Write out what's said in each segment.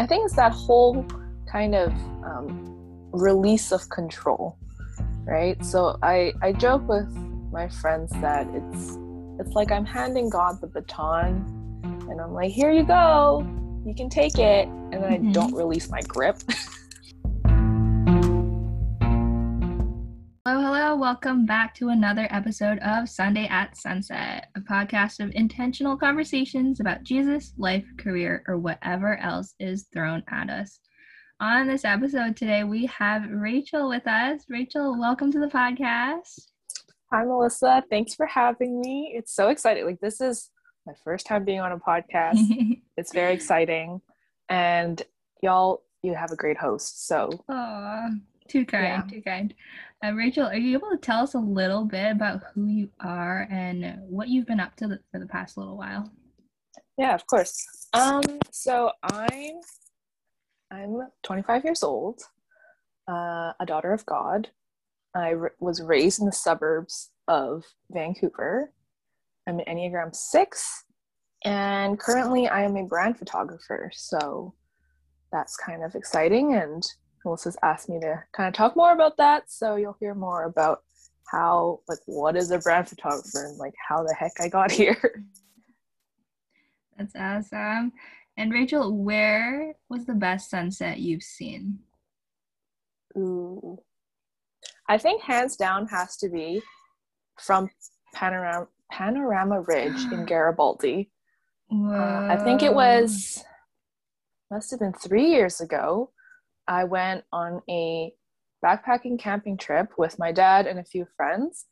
I think it's that whole kind of um, release of control, right? So I I joke with my friends that it's it's like I'm handing God the baton, and I'm like, here you go, you can take it, and then mm-hmm. I don't release my grip. Hello, hello. Welcome back to another episode of Sunday at Sunset, a podcast of intentional conversations about Jesus, life, career, or whatever else is thrown at us. On this episode today, we have Rachel with us. Rachel, welcome to the podcast. Hi, Melissa. Thanks for having me. It's so exciting. Like, this is my first time being on a podcast. it's very exciting. And y'all, you have a great host. So, Aww, too kind, yeah. too kind. Uh, Rachel, are you able to tell us a little bit about who you are and what you've been up to the, for the past little while? Yeah, of course. Um, so I'm I'm 25 years old, uh, a daughter of God. I r- was raised in the suburbs of Vancouver. I'm an Enneagram Six, and currently I am a brand photographer. So that's kind of exciting and Melissa's asked me to kind of talk more about that. So you'll hear more about how, like, what is a brand photographer and like how the heck I got here. That's awesome. And Rachel, where was the best sunset you've seen? Ooh. I think hands down has to be from Panorama, Panorama Ridge in Garibaldi. Uh, I think it was, must have been three years ago. I went on a backpacking camping trip with my dad and a few friends.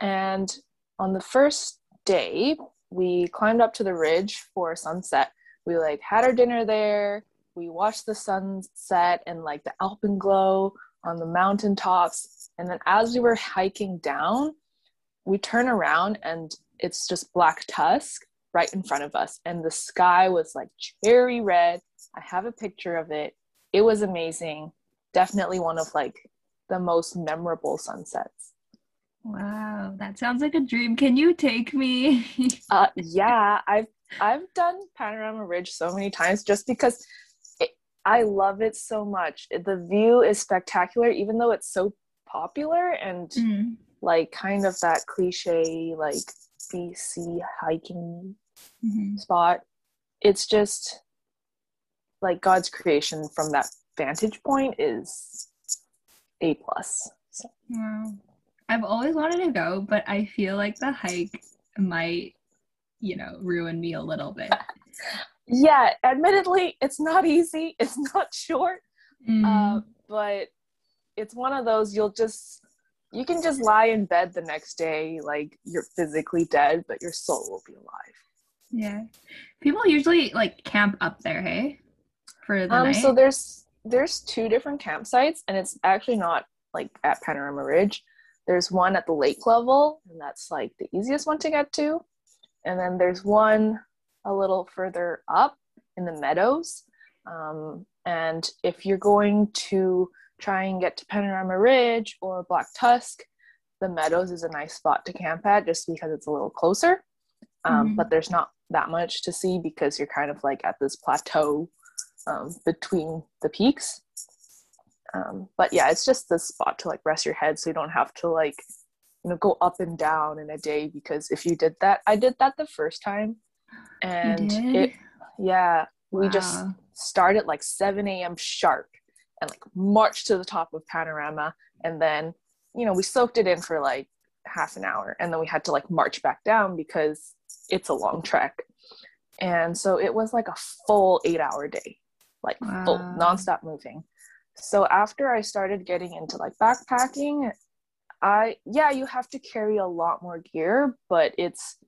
And on the first day, we climbed up to the ridge for sunset. We like had our dinner there. We watched the sunset and like the alpenglow on the mountaintops. And then as we were hiking down, we turn around and it's just black tusk right in front of us. And the sky was like cherry red. I have a picture of it it was amazing. Definitely one of like the most memorable sunsets. Wow, that sounds like a dream. Can you take me? uh, yeah, I've I've done Panorama Ridge so many times just because it, I love it so much. The view is spectacular, even though it's so popular and mm. like kind of that cliche like BC hiking mm-hmm. spot. It's just like God's creation from that vantage point is a plus. So. Wow. I've always wanted to go, but I feel like the hike might, you know, ruin me a little bit. yeah, admittedly, it's not easy. It's not short, mm. uh, but it's one of those you'll just you can just lie in bed the next day like you're physically dead, but your soul will be alive. Yeah, people usually like camp up there. Hey for the um, night? So there's there's two different campsites, and it's actually not like at Panorama Ridge. There's one at the lake level, and that's like the easiest one to get to. And then there's one a little further up in the meadows. Um, and if you're going to try and get to Panorama Ridge or Black Tusk, the meadows is a nice spot to camp at just because it's a little closer. Um, mm-hmm. But there's not that much to see because you're kind of like at this plateau um, between the peaks. Um, but yeah, it's just the spot to like rest your head so you don't have to like, you know, go up and down in a day because if you did that, I did that the first time. And it, yeah, wow. we just started like 7 a.m. sharp and like marched to the top of Panorama. And then, you know, we soaked it in for like half an hour and then we had to like march back down because it's a long trek. And so it was like a full eight hour day like wow. full nonstop moving. So after I started getting into like backpacking, I yeah, you have to carry a lot more gear, but it's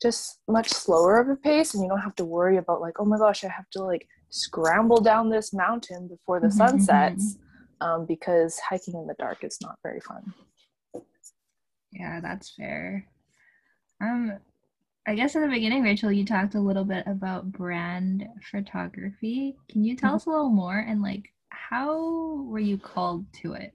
just much slower of a pace and you don't have to worry about like, oh my gosh, I have to like scramble down this mountain before the sun sets. Um, because hiking in the dark is not very fun. Yeah, that's fair. Um, I guess in the beginning, Rachel, you talked a little bit about brand photography. Can you tell mm-hmm. us a little more and like how were you called to it?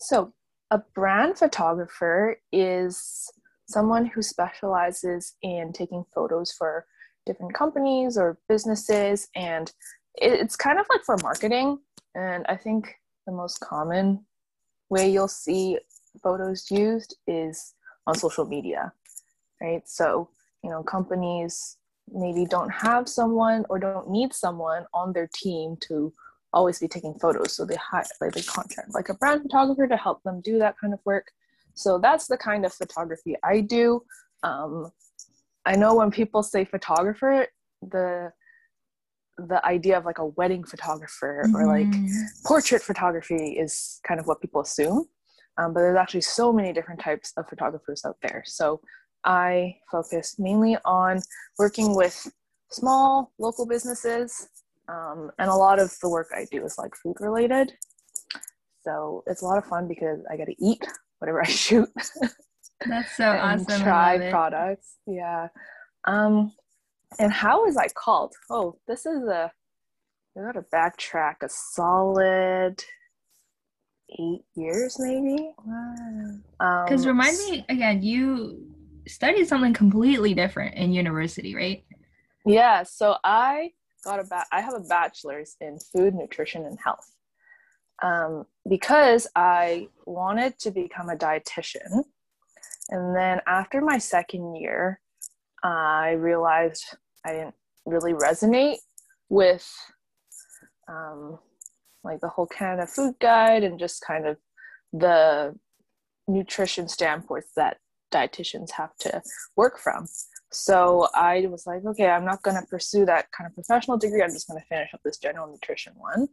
So, a brand photographer is someone who specializes in taking photos for different companies or businesses and it's kind of like for marketing and i think the most common way you'll see photos used is on social media right? So you know companies maybe don't have someone or don't need someone on their team to always be taking photos. So they hire like they contract like a brand photographer to help them do that kind of work. So that's the kind of photography i do. Um, i know when people say photographer the the idea of like a wedding photographer mm-hmm. or like mm-hmm. portrait photography is kind of what people assume. Um, but there's actually so many different types of photographers out there. So i focus mainly on working with small local businesses um, and a lot of the work i do is like food related so it's a lot of fun because i get to eat whatever i shoot that's so awesome try products yeah um and how was I called? Oh, this is a. I got to backtrack a solid eight years maybe. Wow. Because um, remind me again, you studied something completely different in university, right? Yeah, so I got a ba- I have a bachelor's in food, nutrition, and health. Um, because I wanted to become a dietitian. And then after my second year, I realized I didn't really resonate with um, like the whole Canada Food Guide and just kind of the nutrition standpoints that dietitians have to work from. So I was like, okay, I'm not going to pursue that kind of professional degree. I'm just going to finish up this general nutrition one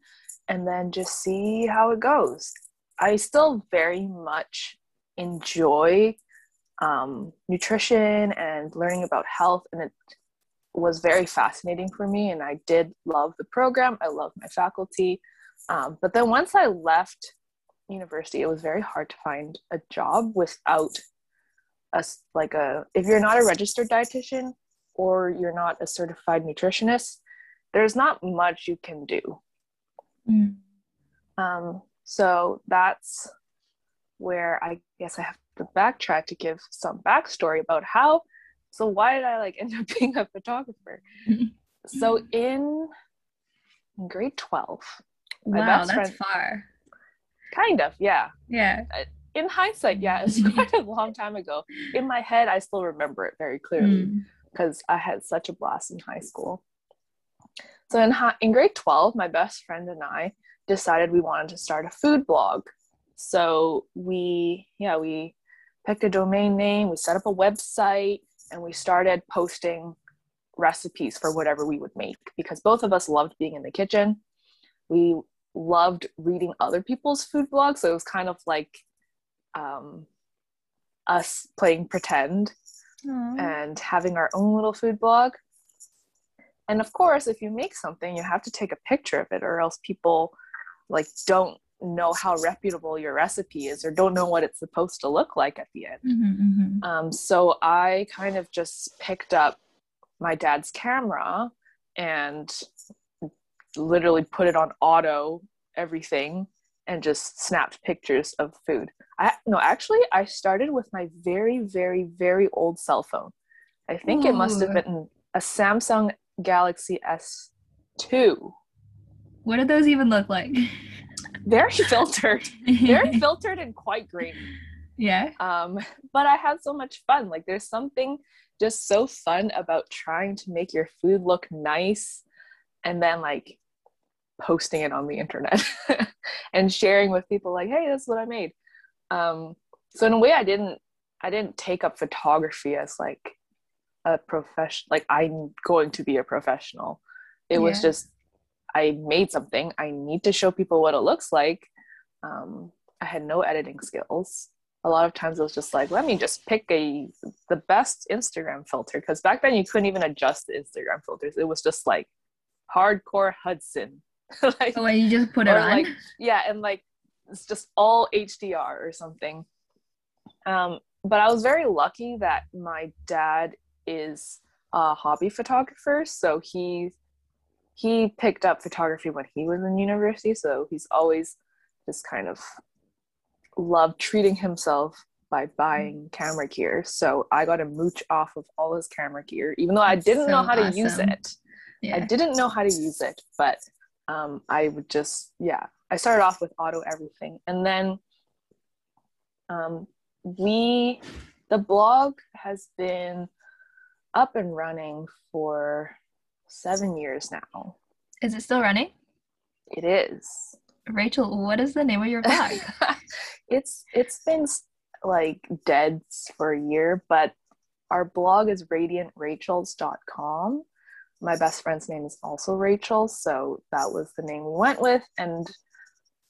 and then just see how it goes. I still very much enjoy um, nutrition and learning about health and it was very fascinating for me and i did love the program i love my faculty um, but then once i left university it was very hard to find a job without a like a if you're not a registered dietitian or you're not a certified nutritionist there's not much you can do mm. um, so that's where I guess I have to backtrack to give some backstory about how. So why did I like end up being a photographer? so in, in grade twelve, wow, that's friend, far. Kind of, yeah. Yeah. Uh, in hindsight, yeah, it's quite a long time ago. In my head, I still remember it very clearly because mm. I had such a blast in high school. So in in grade twelve, my best friend and I decided we wanted to start a food blog so we, yeah, we picked a domain name, we set up a website, and we started posting recipes for whatever we would make because both of us loved being in the kitchen. We loved reading other people's food blogs. So it was kind of like um, us playing pretend Aww. and having our own little food blog. And of course, if you make something, you have to take a picture of it, or else people like don't know how reputable your recipe is or don't know what it's supposed to look like at the end. Mm-hmm, mm-hmm. Um, so I kind of just picked up my dad's camera and literally put it on auto everything and just snapped pictures of food. I no, actually I started with my very very very old cell phone. I think Ooh. it must have been a Samsung Galaxy S2. What did those even look like? very filtered very filtered and quite grainy yeah um but i had so much fun like there's something just so fun about trying to make your food look nice and then like posting it on the internet and sharing with people like hey this is what i made um so in a way i didn't i didn't take up photography as like a profession like i'm going to be a professional it yeah. was just I made something. I need to show people what it looks like. Um, I had no editing skills. A lot of times it was just like, let me just pick a the best Instagram filter because back then you couldn't even adjust the Instagram filters. It was just like hardcore Hudson. like, oh, you just put it on. Like, yeah, and like it's just all HDR or something. Um, but I was very lucky that my dad is a hobby photographer, so he he picked up photography when he was in university, so he's always just kind of loved treating himself by buying camera gear. So I got a mooch off of all his camera gear, even though I didn't so know how awesome. to use it. Yeah. I didn't know how to use it, but um, I would just, yeah, I started off with auto everything. And then um, we, the blog has been up and running for seven years now. Is it still running? It is. Rachel, what is the name of your blog? it's it's been like dead for a year, but our blog is radiantrachels.com. My best friend's name is also Rachel, so that was the name we went with. And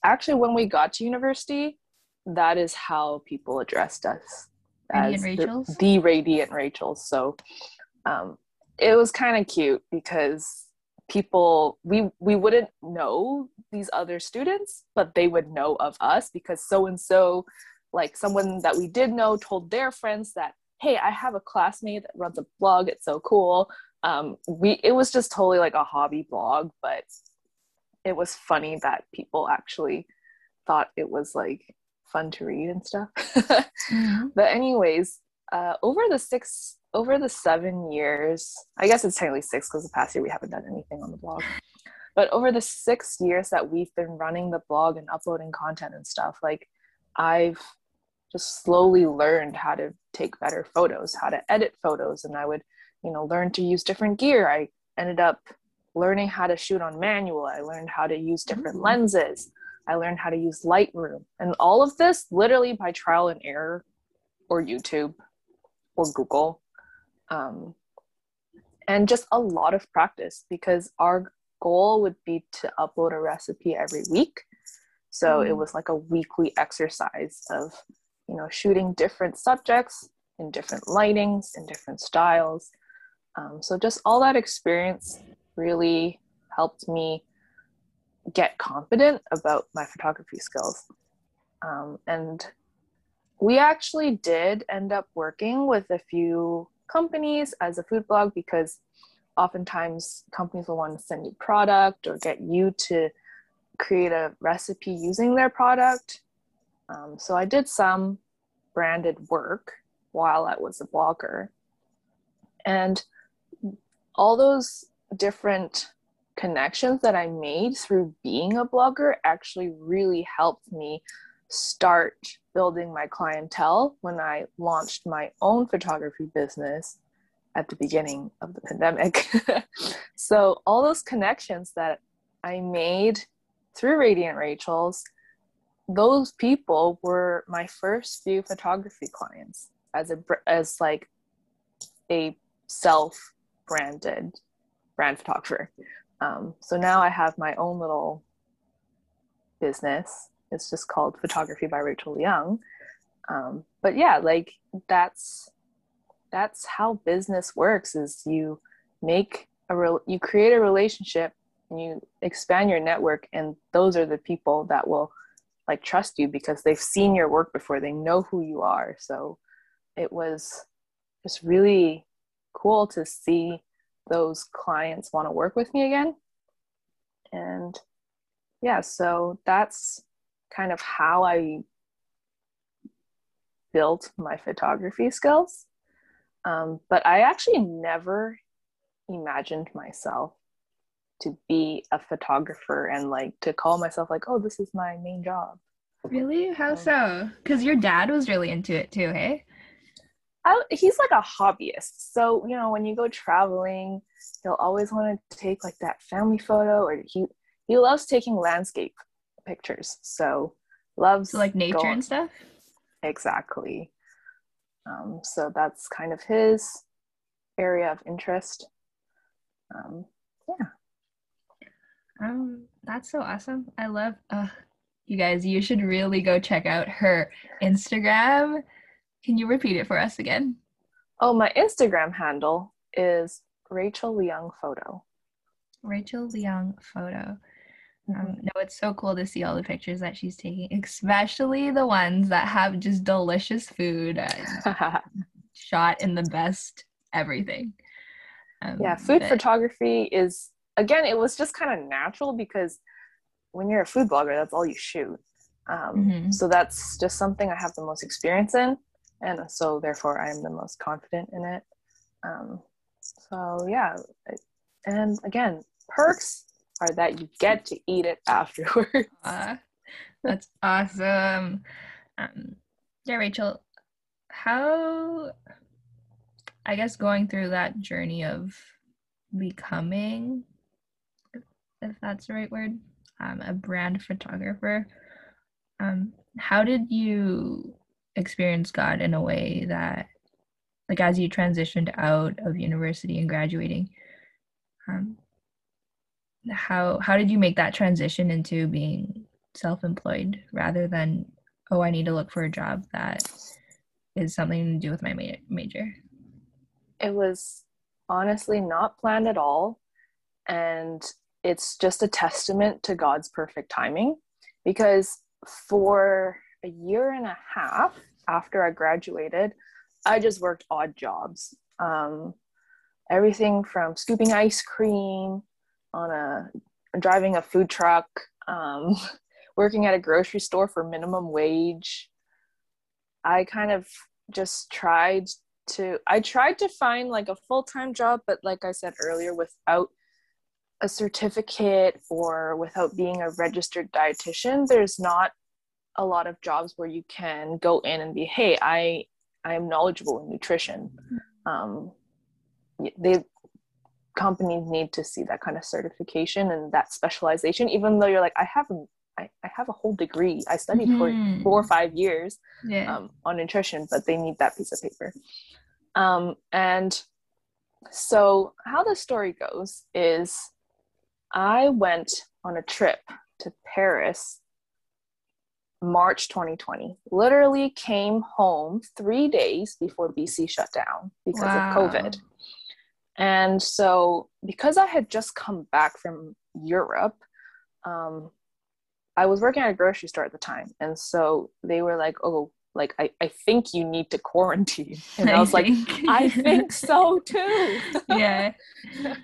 actually, when we got to university, that is how people addressed us. Radiant Rachels? The, the Radiant Rachels. So um, it was kind of cute because people we we wouldn't know these other students but they would know of us because so and so like someone that we did know told their friends that hey i have a classmate that runs a blog it's so cool um, we it was just totally like a hobby blog but it was funny that people actually thought it was like fun to read and stuff mm-hmm. but anyways uh, over the six over the seven years, I guess it's technically six because the past year we haven't done anything on the blog. But over the six years that we've been running the blog and uploading content and stuff, like I've just slowly learned how to take better photos, how to edit photos, and I would, you know, learn to use different gear. I ended up learning how to shoot on manual. I learned how to use different mm-hmm. lenses. I learned how to use Lightroom. And all of this literally by trial and error or YouTube or Google um, and just a lot of practice because our goal would be to upload a recipe every week so mm. it was like a weekly exercise of you know shooting different subjects in different lightings in different styles um, so just all that experience really helped me get confident about my photography skills um, and we actually did end up working with a few companies as a food blog because oftentimes companies will want to send you product or get you to create a recipe using their product. Um, so I did some branded work while I was a blogger. And all those different connections that I made through being a blogger actually really helped me start building my clientele when I launched my own photography business at the beginning of the pandemic. so, all those connections that I made through Radiant Rachel's, those people were my first few photography clients as a as like a self branded brand photographer. Um, so now I have my own little business it's just called Photography by Rachel Leung. Um, but yeah, like that's that's how business works. Is you make a real you create a relationship and you expand your network, and those are the people that will like trust you because they've seen your work before. They know who you are. So it was just really cool to see those clients want to work with me again. And yeah, so that's kind of how I built my photography skills. Um, but I actually never imagined myself to be a photographer and like to call myself like, oh, this is my main job. Really? How um, so? Because your dad was really into it too, hey? I, he's like a hobbyist. So, you know, when you go traveling, he'll always want to take like that family photo or he he loves taking landscape pictures. So loves so like nature going. and stuff. Exactly. Um, so that's kind of his area of interest. Um, yeah. Um, that's so awesome. I love. Uh, you guys, you should really go check out her Instagram. Can you repeat it for us again? Oh, my Instagram handle is Rachel Leung Photo. Rachel Leung Photo. Um, no, it's so cool to see all the pictures that she's taking, especially the ones that have just delicious food shot in the best everything. Um, yeah, food but... photography is, again, it was just kind of natural because when you're a food blogger, that's all you shoot. Um, mm-hmm. So that's just something I have the most experience in. And so therefore I am the most confident in it. Um, so yeah, and again, perks are that you get to eat it afterwards. Uh, that's awesome. Um, yeah, Rachel, how, I guess, going through that journey of becoming, if that's the right word, um, a brand photographer, um, how did you experience God in a way that, like, as you transitioned out of university and graduating, um, how how did you make that transition into being self-employed rather than oh i need to look for a job that is something to do with my ma- major? It was honestly not planned at all. And it's just a testament to god's perfect timing because for a year and a half after i graduated i just worked odd jobs um, everything from scooping ice cream on a driving a food truck um, working at a grocery store for minimum wage. I kind of just tried to I tried to find like a full-time job but like I said earlier without a certificate or without being a registered dietitian there's not a lot of jobs where you can go in and be hey I I am knowledgeable in nutrition um, they companies need to see that kind of certification and that specialization even though you're like I haven't I, I have a whole degree. I studied mm-hmm. for four or five years yeah. um, on nutrition, but they need that piece of paper. Um, and so, how the story goes is I went on a trip to Paris March 2020. Literally came home three days before BC shut down because wow. of COVID. And so, because I had just come back from Europe, um, I was working at a grocery store at the time, and so they were like, "Oh, like I, I think you need to quarantine," and I, was like, "I think so too." yeah.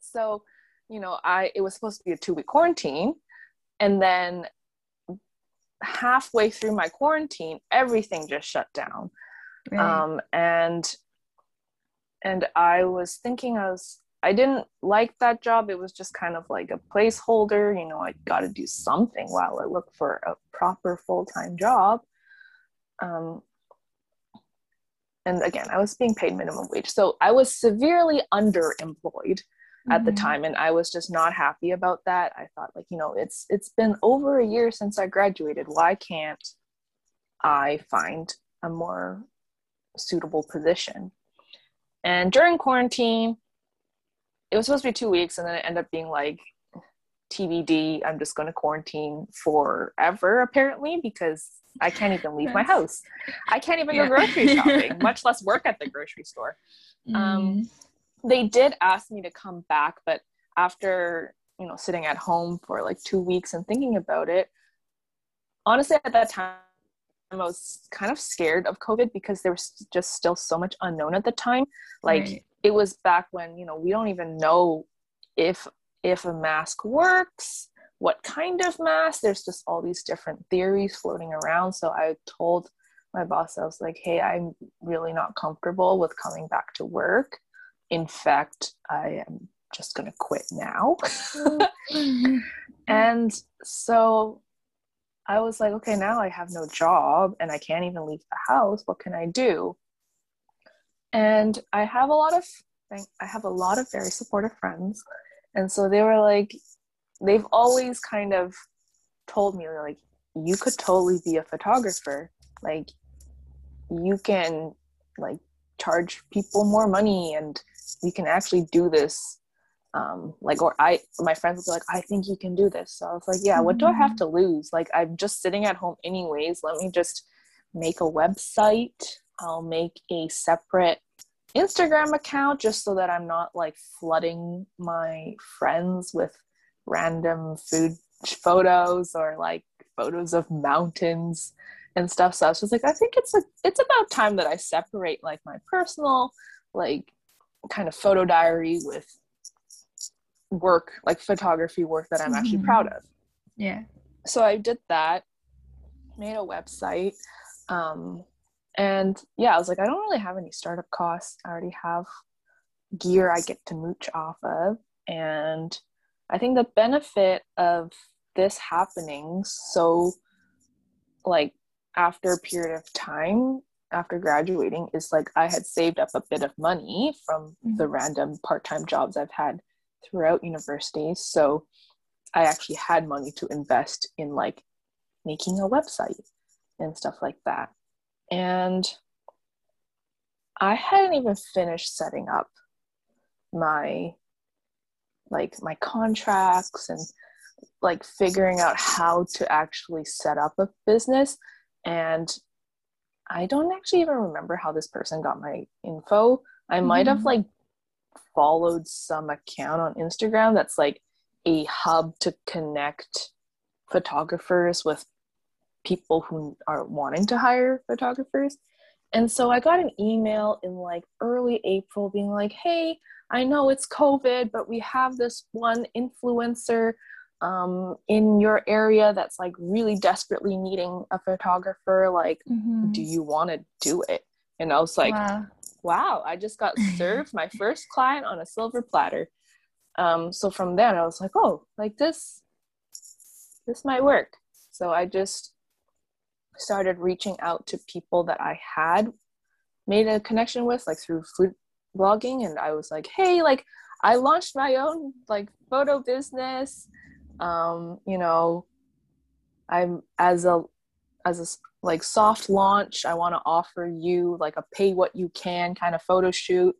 so, you know, I it was supposed to be a two week quarantine, and then halfway through my quarantine, everything just shut down, um, and and I was thinking, I was I didn't like that job. It was just kind of like a placeholder. You know, I got to do something while I look for a proper full time job. Um, and again, I was being paid minimum wage. So I was severely underemployed mm-hmm. at the mm-hmm. time and I was just not happy about that. I thought like, you know, it's it's been over a year since I graduated. Why can't I find a more suitable position? And during quarantine, it was supposed to be two weeks and then it ended up being like TBD, I'm just going to quarantine forever, apparently, because I can't even leave my house. I can't even yeah. go grocery shopping, much less work at the grocery store. Mm. They did ask me to come back, but after, you know, sitting at home for like two weeks and thinking about it, honestly, at that time, I was kind of scared of COVID because there was just still so much unknown at the time. Like, right. it was back when you know we don't even know if if a mask works what kind of mask. There's just all these different theories floating around. So i told my boss i was like hey i'm really not comfortable with coming back to work in fact i am just going to quit now. Mm-hmm. And so i was like okay now i have no job and i can't even leave the house. What can i do? And i have a lot of i have a lot of very supportive friends. And so they were like they've always kind of told me like you could totally be a photographer. Like you can like charge people more money and you can actually do this um like or i my friends would be like i think you can do this. So i was like yeah what do i have to lose? Like i'm just sitting at home anyways. Let me just make a website. I'll make a separate Instagram account just so that I'm not like flooding my friends with random food photos or like photos of mountains and stuff. So I was just like, I think it's a, it's about time that I separate like my personal like kind of photo diary with work, like photography work that I'm actually mm-hmm. proud of. Yeah. So I did that, made a website. Um, And yeah, I was like, I don't really have any startup costs. I already have gear I get to mooch off of. And I think the benefit of this happening so like after a period of time after graduating is like I had saved up a bit of money from mm-hmm. the random part-time jobs I've had throughout university. So I actually had money to invest in like making a website and stuff like that. And I hadn't even finished setting up my like my contracts and like figuring out how to actually set up a business and I don't actually even remember how this person got my info. I might have mm-hmm. like followed some account on Instagram that's like a hub to connect photographers with people who are wanting to hire photographers. And so I got an email in like early April being like, hey, I know it's COVID, but we have this one influencer um, in your area that's like really desperately needing a photographer like mm-hmm. do you want to do it? And i was like wow, wow i just got served my first client on a silver platter. Um, so from then i was like oh like this this might work. So i just started reaching out to people that i had made a connection with like through food blogging. And i was like hey like i launched my own like photo business um, you know i'm as a as a like soft launch i want to offer you like a pay what you can kind of photo shoot.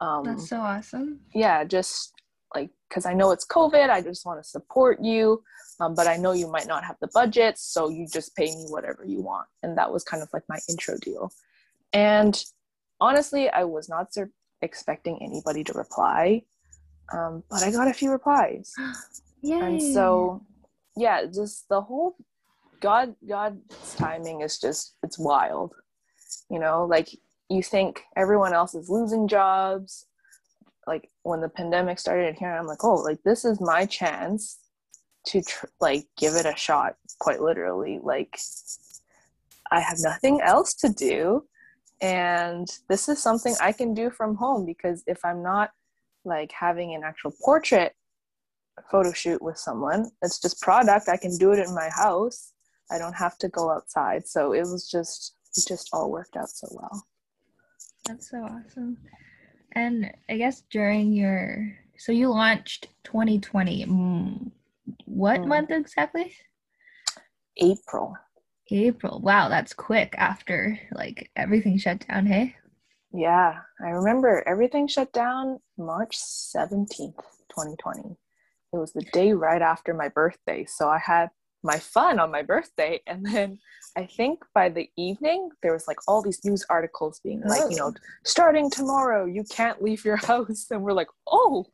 Um, that's so awesome. yeah just like because i know it's covid i just want to support you um, but i know you might not have the budget so you just pay me whatever you want. And that was kind of like my intro deal. And honestly i was not sur- expecting anybody to reply um, but i got a few replies Yay. And so, yeah, just the whole God, God's timing is just, it's wild. You know, like you think everyone else is losing jobs. Like when the pandemic started here, I'm like, oh, like this is my chance to tr- like give it a shot, quite literally. Like I have nothing else to do. And this is something I can do from home because if I'm not like having an actual portrait photo shoot with someone. It's just product. I can do it in my house. I don't have to go outside. So it was just it just all worked out so well. That's so awesome. And I guess during your so you launched 2020. Mm, what mm. month exactly? April. April. Wow, that's quick after like everything shut down, hey? Yeah, I remember everything shut down March 17th, 2020 it was the day right after my birthday. So I had my fun on my birthday. And then I think by the evening, there was like all these news articles being like, oh. you know, oh. starting tomorrow, you can't leave your house. And we're like, oh.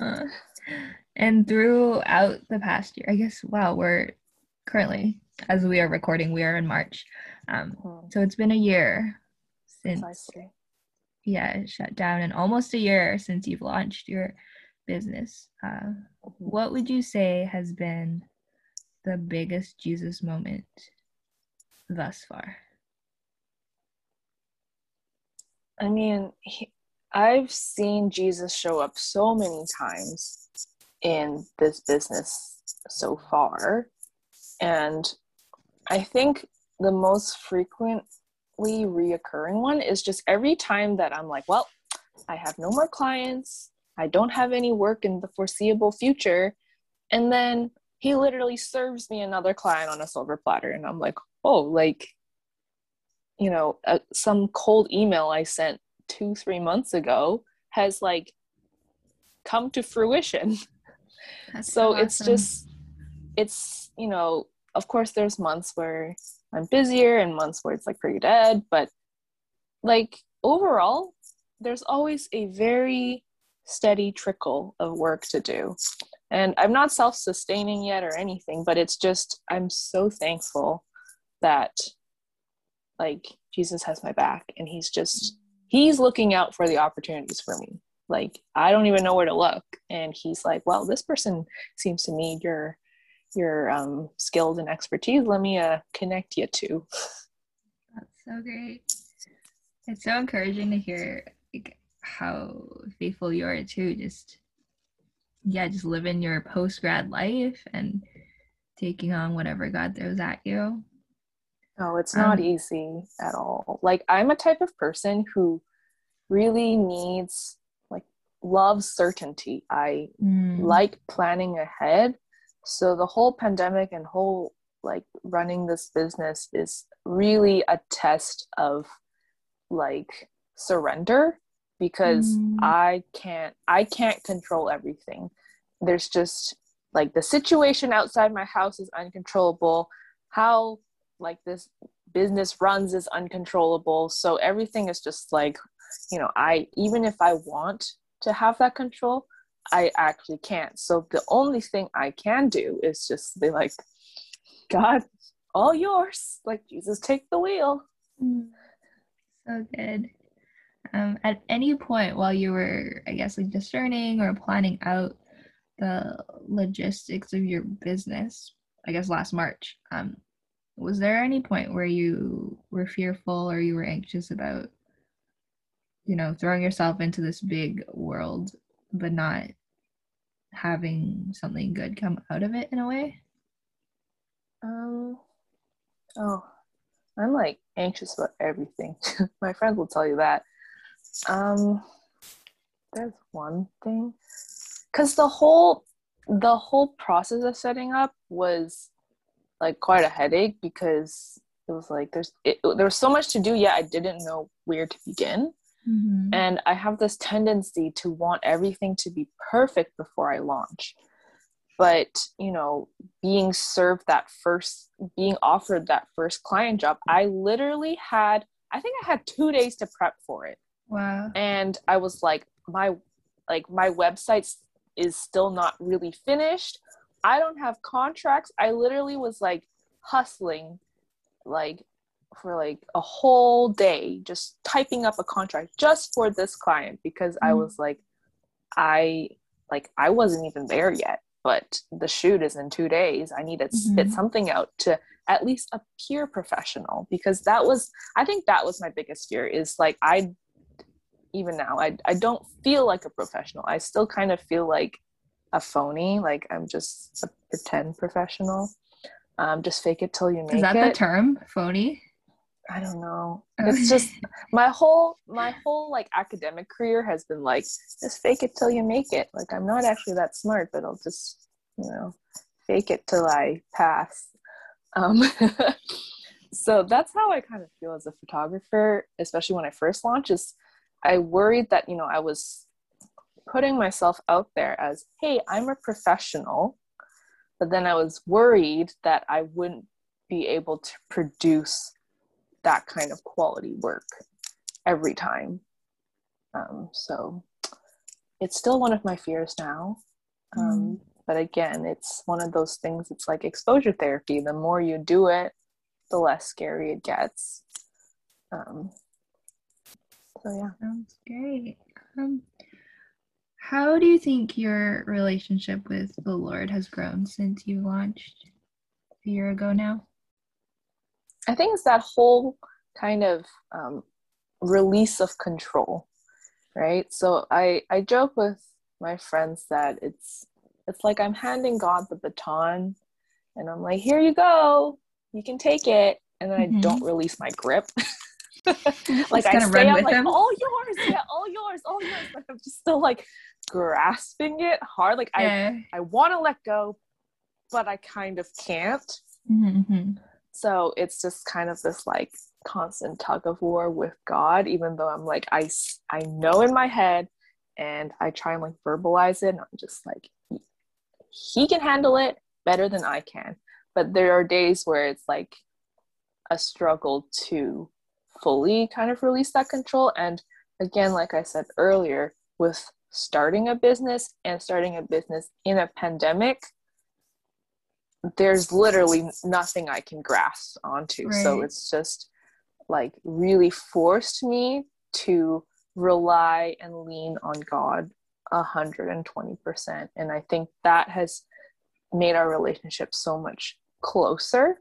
uh, and throughout the past year, I guess, wow, we're currently, as we are recording, we are in March. Um, mm-hmm. So it's been a year since. Yeah, shut down, and almost a year since you've launched your business, uh, what would you say has been the biggest Jesus moment thus far? I mean, he, I've seen Jesus show up so many times in this business so far. And I think the most frequently reoccurring one is just every time that I'm like, well, I have no more clients. I don't have any work in the foreseeable future. And then he literally serves me another client on a silver platter. And I'm like, oh, like, you know, uh, some cold email I sent two, three months ago has like come to fruition. so, so awesome. it's just, it's, you know, of course, there's months where I'm busier and months where it's like pretty dead, but like overall, there's always a very steady trickle of work to do. And I'm not self sustaining yet or anything, but it's just, I'm so thankful that like Jesus has my back and he's just, he's looking out for the opportunities for me. Like, I don't even know where to look. And he's like, well, this person seems to need your, your um, skills and expertise. Let me uh, connect you to. That's so great. It's so encouraging to hear how faithful you are too. Just yeah, just living your post grad life and taking on whatever God throws at you. No, it's not um, easy at all. Like I'm a type of person who really needs like love certainty. I mm. like planning ahead. So the whole pandemic and whole like running this business is really a test of like surrender because mm. I can't I can't control everything. There's just like the situation outside my house is uncontrollable. How like this business runs is uncontrollable. So everything is just like, you know, I even if I want to have that control, I actually can't. So the only thing I can do is just be like, God, all yours. Like Jesus, take the wheel. Mm. So good. Um, at any point while you were, I guess, like discerning or planning out the logistics of your business, I guess last March, um, was there any point where you were fearful or you were anxious about, you know, throwing yourself into this big world but not having something good come out of it in a way? Um, oh, I'm like anxious about everything. My friends will tell you that. Um, there's one thing, because the whole the whole process of setting up was like quite a headache because it was like there's it, there was so much to do yet I didn't know where to begin. Mm-hmm. And I have this tendency to want everything to be perfect before I launch but you know being served that first being offered that first client job i literally had i think i had two days to prep for it wow and i was like my like my website is still not really finished i don't have contracts i literally was like hustling like for like a whole day just typing up a contract just for this client because mm-hmm. i was like i like i wasn't even there yet but the shoot is in two days. I need to mm-hmm. spit something out to at least appear professional because that was, I think that was my biggest fear is like, I, even now, I, I don't feel like a professional. I still kind of feel like a phony, like I'm just a pretend professional. Um, just fake it till you make it. Is that it. the term, phony? I don't know. It's just my whole my whole like academic career has been like just fake it till you make it. Like I'm not actually that smart, but I'll just you know fake it till I pass. Um, so that's how I kind of feel as a photographer, especially when I first launch Is I worried that you know I was putting myself out there as hey I'm a professional, but then I was worried that I wouldn't be able to produce that kind of quality work every time. Um, so it's still one of my fears now. Um, mm. But again, it's one of those things, it's like exposure therapy. The more you do it, the less scary it gets. Um, so, yeah. Sounds great. Um, how do you think your relationship with the Lord has grown since you launched a year ago now? I think it's that whole kind of um, release of control, right? So I I joke with my friends that it's it's like I'm handing God the baton, and I'm like, here you go, you can take it, and then mm-hmm. I don't release my grip. like I stay, I'm like, him. all yours, yeah, all yours, all yours. Like I'm just still like grasping it hard. Like yeah. I I want to let go, but I kind of can't. Mm-hmm. So it's just kind of this like constant tug of war with God, even though I'm like, I, I know in my head and I try and like verbalize it. And I'm just like, he can handle it better than I can. But there are days where it's like a struggle to fully kind of release that control. And again, like I said earlier, with starting a business and starting a business in a pandemic, there's literally nothing I can grasp onto. Right. So it's just like really forced me to rely and lean on God 120%. And I think that has made our relationship so much closer.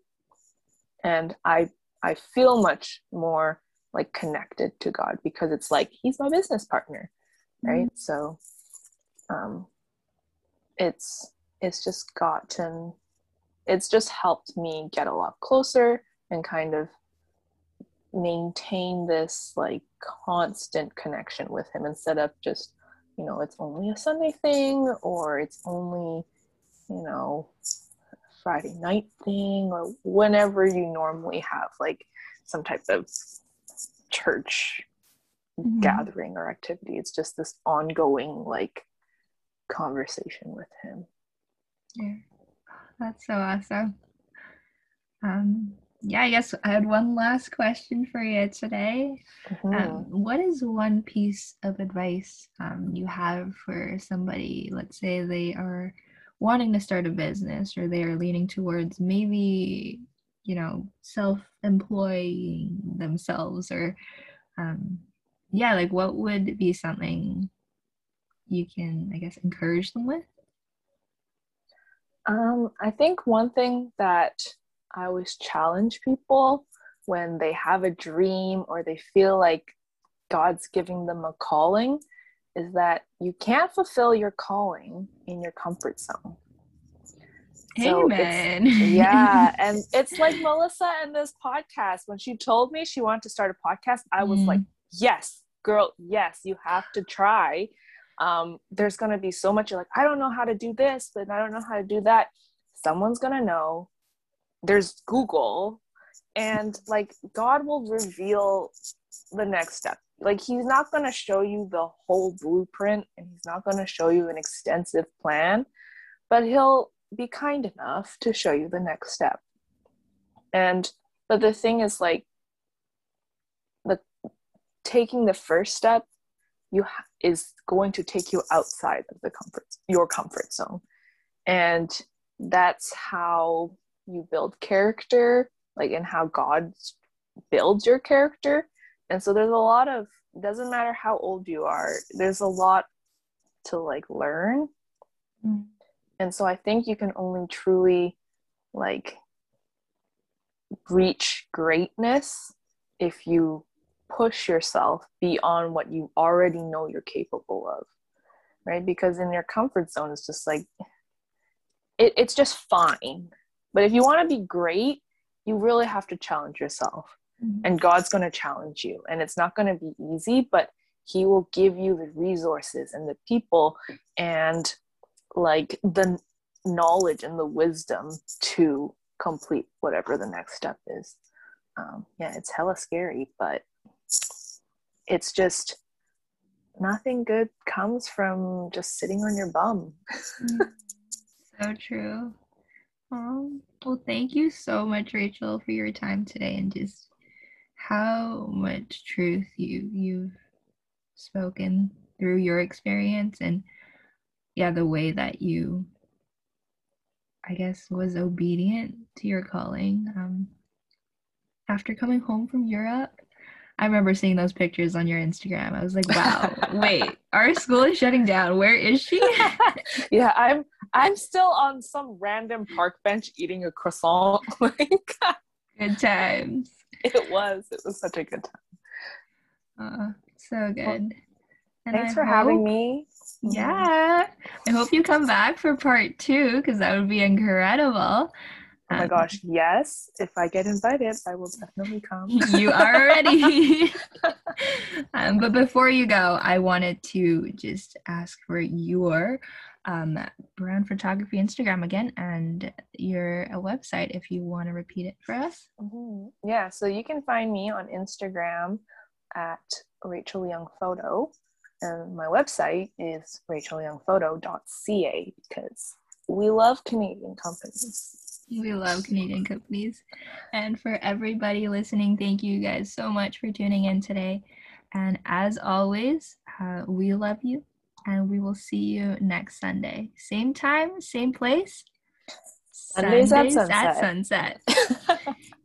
And I I feel much more like connected to God because it's like he's my business partner, right? Mm-hmm. So um it's it's just gotten it's just helped me get a lot closer and kind of maintain this like constant connection with him instead of just you know it's only a sunday thing or it's only you know friday night thing or whenever you normally have like some type of church mm-hmm. gathering or activity it's just this ongoing like conversation with him yeah that's so awesome um yeah, I guess I had one last question for you today. Mm-hmm. Um, what is one piece of advice um, you have for somebody, let's say they are wanting to start a business or they are leaning towards maybe, you know, self employing themselves or, um, yeah, like what would be something you can, I guess, encourage them with? Um, I think one thing that I always challenge people when they have a dream or they feel like God's giving them a calling is that you can't fulfill your calling in your comfort zone. Amen. So yeah. And it's like Melissa and this podcast. When she told me she wanted to start a podcast, I was mm. like, yes, girl, yes, you have to try. Um, there's going to be so much. You're like, I don't know how to do this, but I don't know how to do that. Someone's going to know there's Google and like God will reveal the next step. Like he's not going to show you the whole blueprint and he's not going to show you an extensive plan, but he'll be kind enough to show you the next step. And but the thing is like the taking the first step you ha- is going to take you outside of the comfort your comfort zone. And that's how you build character like in how god builds your character. And so there's a lot of doesn't matter how old you are there's a lot to like learn. Mm. and so i think you can only truly like reach greatness if you push yourself beyond what you already know you're capable of right? Because in your comfort zone it's just like it, it's just fine. But if you want to be great, you really have to challenge yourself. Mm-hmm. And God's going to challenge you. And it's not going to be easy, but He will give you the resources and the people and like the knowledge and the wisdom to complete whatever the next step is. Um, yeah, it's hella scary, but it's just nothing good comes from just sitting on your bum. So true. Um, well, thank you so much, Rachel, for your time today and just how much truth you you've spoken through your experience and yeah, the way that you I guess was obedient to your calling. Um, after coming home from Europe, I remember seeing those pictures on your Instagram. I was like, wow, wait, our school is shutting down. Where is she? yeah, I'm I'm still on some random park bench eating a croissant. like good times. It was. It was such a good time. Uh, so good. Well, thanks I for hope, having me. Yeah. I hope you come back for part two because that would be incredible. Oh my gosh, yes. If I get invited, I will definitely come. you are ready. um, but before you go, I wanted to just ask for your um, brand photography Instagram again and your a website if you want to repeat it for us. Mm-hmm. Yeah, so you can find me on Instagram at Rachel Leung Photo. And my website is rachelleungphoto.ca because we love Canadian companies. We love Canadian companies. And for everybody listening, thank you guys so much for tuning in today. And as always, uh, we love you and we will see you next Sunday. Same time, same place. Sundays, Sundays at sunset. At sunset.